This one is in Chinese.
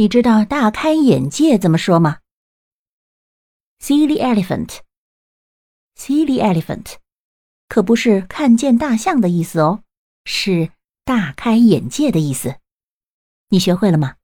你知道“大开眼界”怎么说吗？See the elephant，see the elephant，可不是看见大象的意思哦，是大开眼界的意思。你学会了吗？